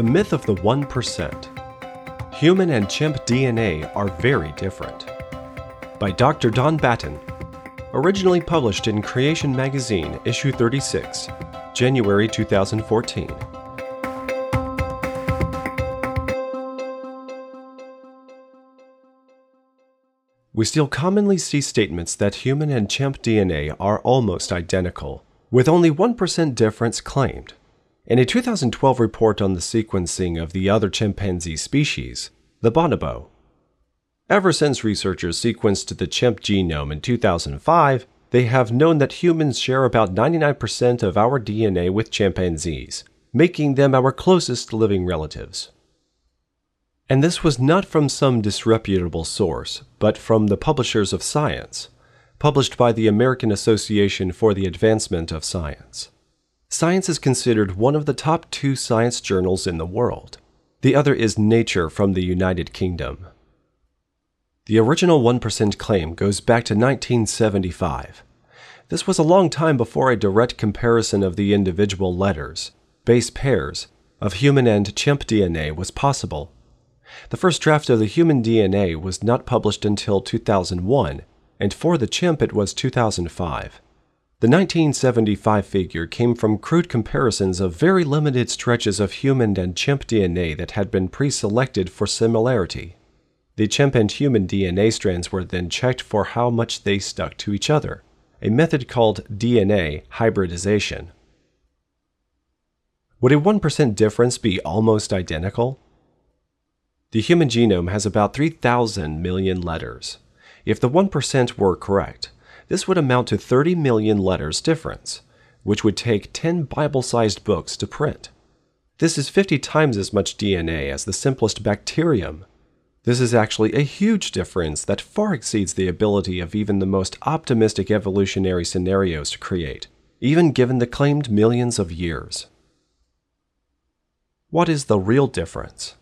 The myth of the 1%. Human and chimp DNA are very different. By Dr. Don Batten. Originally published in Creation Magazine, issue 36, January 2014. We still commonly see statements that human and chimp DNA are almost identical, with only 1% difference claimed. In a 2012 report on the sequencing of the other chimpanzee species, the bonobo, ever since researchers sequenced the chimp genome in 2005, they have known that humans share about 99% of our DNA with chimpanzees, making them our closest living relatives. And this was not from some disreputable source, but from the Publishers of Science, published by the American Association for the Advancement of Science. Science is considered one of the top two science journals in the world. The other is Nature from the United Kingdom. The original 1% claim goes back to 1975. This was a long time before a direct comparison of the individual letters, base pairs, of human and chimp DNA was possible. The first draft of the human DNA was not published until 2001, and for the chimp it was 2005. The 1975 figure came from crude comparisons of very limited stretches of human and chimp DNA that had been pre selected for similarity. The chimp and human DNA strands were then checked for how much they stuck to each other, a method called DNA hybridization. Would a 1% difference be almost identical? The human genome has about 3,000 million letters. If the 1% were correct, this would amount to 30 million letters difference, which would take 10 Bible sized books to print. This is 50 times as much DNA as the simplest bacterium. This is actually a huge difference that far exceeds the ability of even the most optimistic evolutionary scenarios to create, even given the claimed millions of years. What is the real difference?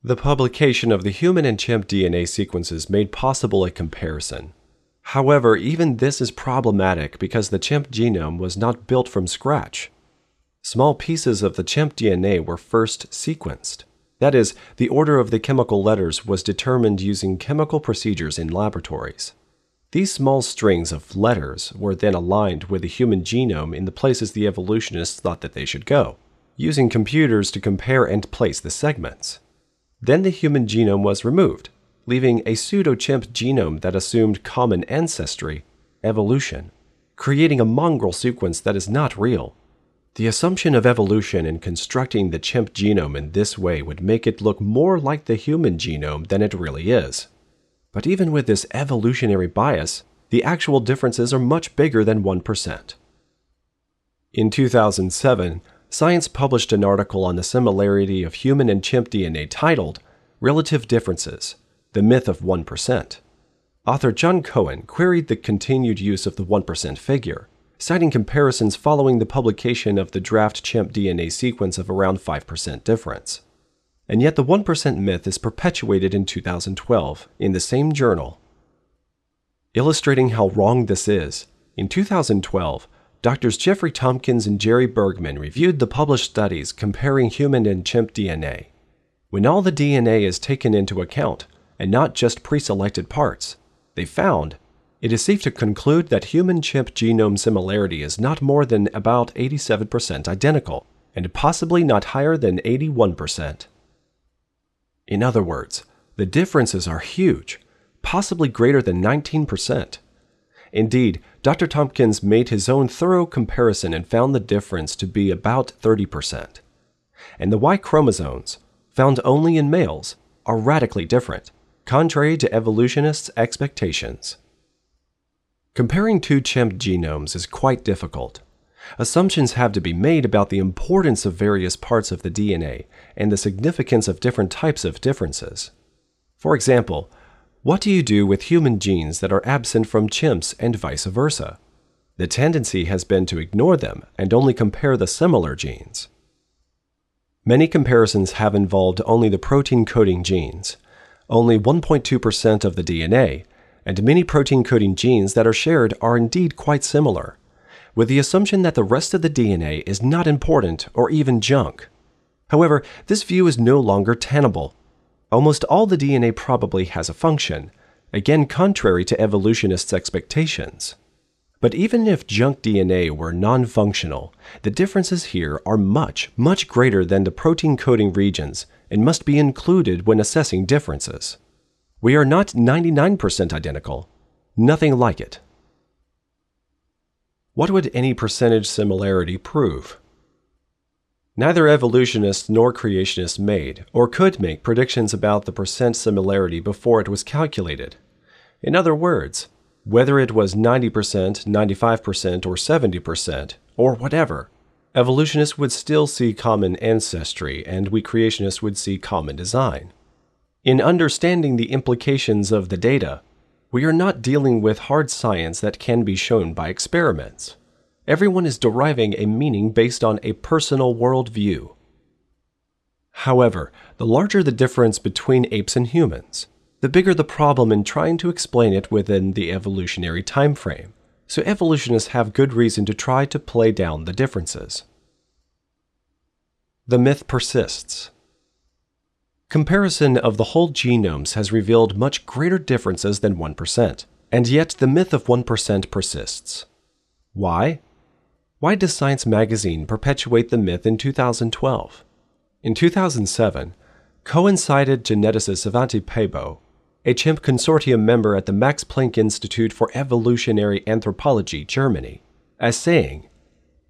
The publication of the human and chimp DNA sequences made possible a comparison. However, even this is problematic because the chimp genome was not built from scratch. Small pieces of the chimp DNA were first sequenced. That is, the order of the chemical letters was determined using chemical procedures in laboratories. These small strings of letters were then aligned with the human genome in the places the evolutionists thought that they should go, using computers to compare and place the segments. Then the human genome was removed, leaving a pseudo chimp genome that assumed common ancestry, evolution, creating a mongrel sequence that is not real. The assumption of evolution in constructing the chimp genome in this way would make it look more like the human genome than it really is. But even with this evolutionary bias, the actual differences are much bigger than 1%. In 2007, Science published an article on the similarity of human and chimp DNA titled Relative Differences the Myth of 1%. Author Jon Cohen queried the continued use of the 1% figure, citing comparisons following the publication of the draft chimp DNA sequence of around 5% difference. And yet the 1% myth is perpetuated in 2012 in the same journal. Illustrating how wrong this is, in 2012, Doctors Jeffrey Tomkins and Jerry Bergman reviewed the published studies comparing human and chimp DNA. When all the DNA is taken into account, and not just pre selected parts. They found it is safe to conclude that human chimp genome similarity is not more than about 87% identical, and possibly not higher than 81%. In other words, the differences are huge, possibly greater than 19%. Indeed, Dr. Tomkins made his own thorough comparison and found the difference to be about 30%. And the Y chromosomes, found only in males, are radically different contrary to evolutionists' expectations. Comparing two chimp genomes is quite difficult. Assumptions have to be made about the importance of various parts of the DNA and the significance of different types of differences. For example, what do you do with human genes that are absent from chimps and vice versa? The tendency has been to ignore them and only compare the similar genes. Many comparisons have involved only the protein coding genes, only 1.2% of the DNA, and many protein coding genes that are shared are indeed quite similar, with the assumption that the rest of the DNA is not important or even junk. However, this view is no longer tenable. Almost all the DNA probably has a function, again contrary to evolutionists' expectations. But even if junk DNA were non functional, the differences here are much, much greater than the protein coding regions and must be included when assessing differences. We are not 99% identical, nothing like it. What would any percentage similarity prove? Neither evolutionists nor creationists made, or could make, predictions about the percent similarity before it was calculated. In other words, whether it was 90%, 95%, or 70%, or whatever, evolutionists would still see common ancestry and we creationists would see common design. In understanding the implications of the data, we are not dealing with hard science that can be shown by experiments. Everyone is deriving a meaning based on a personal worldview. However, the larger the difference between apes and humans, the bigger the problem in trying to explain it within the evolutionary time frame. So evolutionists have good reason to try to play down the differences. The myth persists. Comparison of the whole genomes has revealed much greater differences than 1%, and yet the myth of 1% persists. Why? Why does Science magazine perpetuate the myth in 2012? In 2007, coincided geneticist Svante Pääbo a chimp consortium member at the Max Planck Institute for Evolutionary Anthropology, Germany, as saying,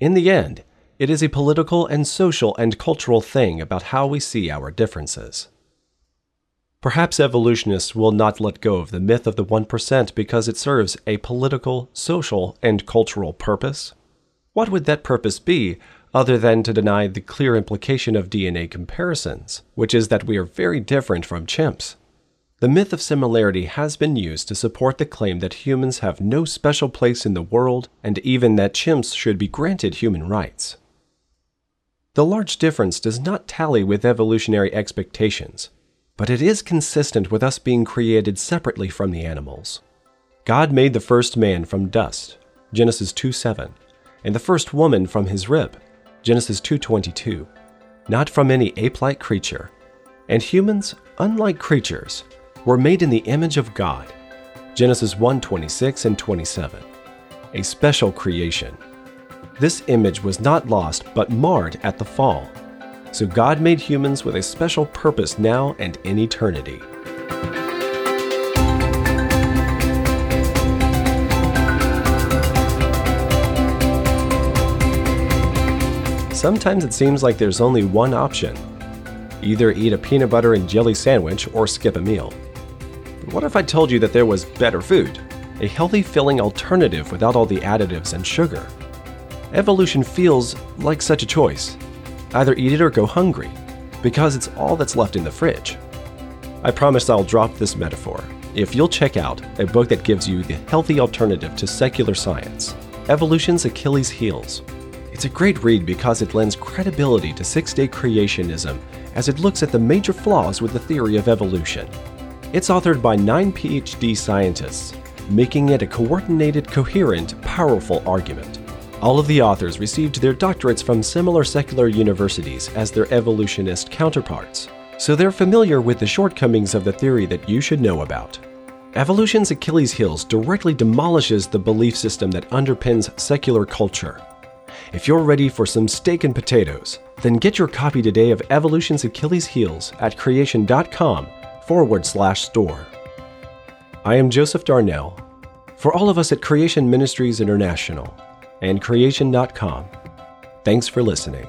In the end, it is a political and social and cultural thing about how we see our differences. Perhaps evolutionists will not let go of the myth of the 1% because it serves a political, social, and cultural purpose. What would that purpose be other than to deny the clear implication of DNA comparisons, which is that we are very different from chimps? The myth of similarity has been used to support the claim that humans have no special place in the world and even that chimps should be granted human rights. The large difference does not tally with evolutionary expectations, but it is consistent with us being created separately from the animals. God made the first man from dust, Genesis 2:7, and the first woman from his rib, Genesis 2:22, not from any ape-like creature. And humans, unlike creatures, were made in the image of God. Genesis 1 26 and 27. A special creation. This image was not lost but marred at the fall. So God made humans with a special purpose now and in eternity. Sometimes it seems like there's only one option either eat a peanut butter and jelly sandwich or skip a meal. What if I told you that there was better food? A healthy, filling alternative without all the additives and sugar? Evolution feels like such a choice. Either eat it or go hungry, because it's all that's left in the fridge. I promise I'll drop this metaphor if you'll check out a book that gives you the healthy alternative to secular science Evolution's Achilles Heels. It's a great read because it lends credibility to six day creationism as it looks at the major flaws with the theory of evolution. It's authored by nine PhD scientists, making it a coordinated, coherent, powerful argument. All of the authors received their doctorates from similar secular universities as their evolutionist counterparts, so they're familiar with the shortcomings of the theory that you should know about. Evolution's Achilles heels directly demolishes the belief system that underpins secular culture. If you're ready for some steak and potatoes, then get your copy today of Evolution's Achilles Heels at creation.com forward slash store. I am Joseph Darnell. For all of us at Creation Ministries International and creation.com, thanks for listening.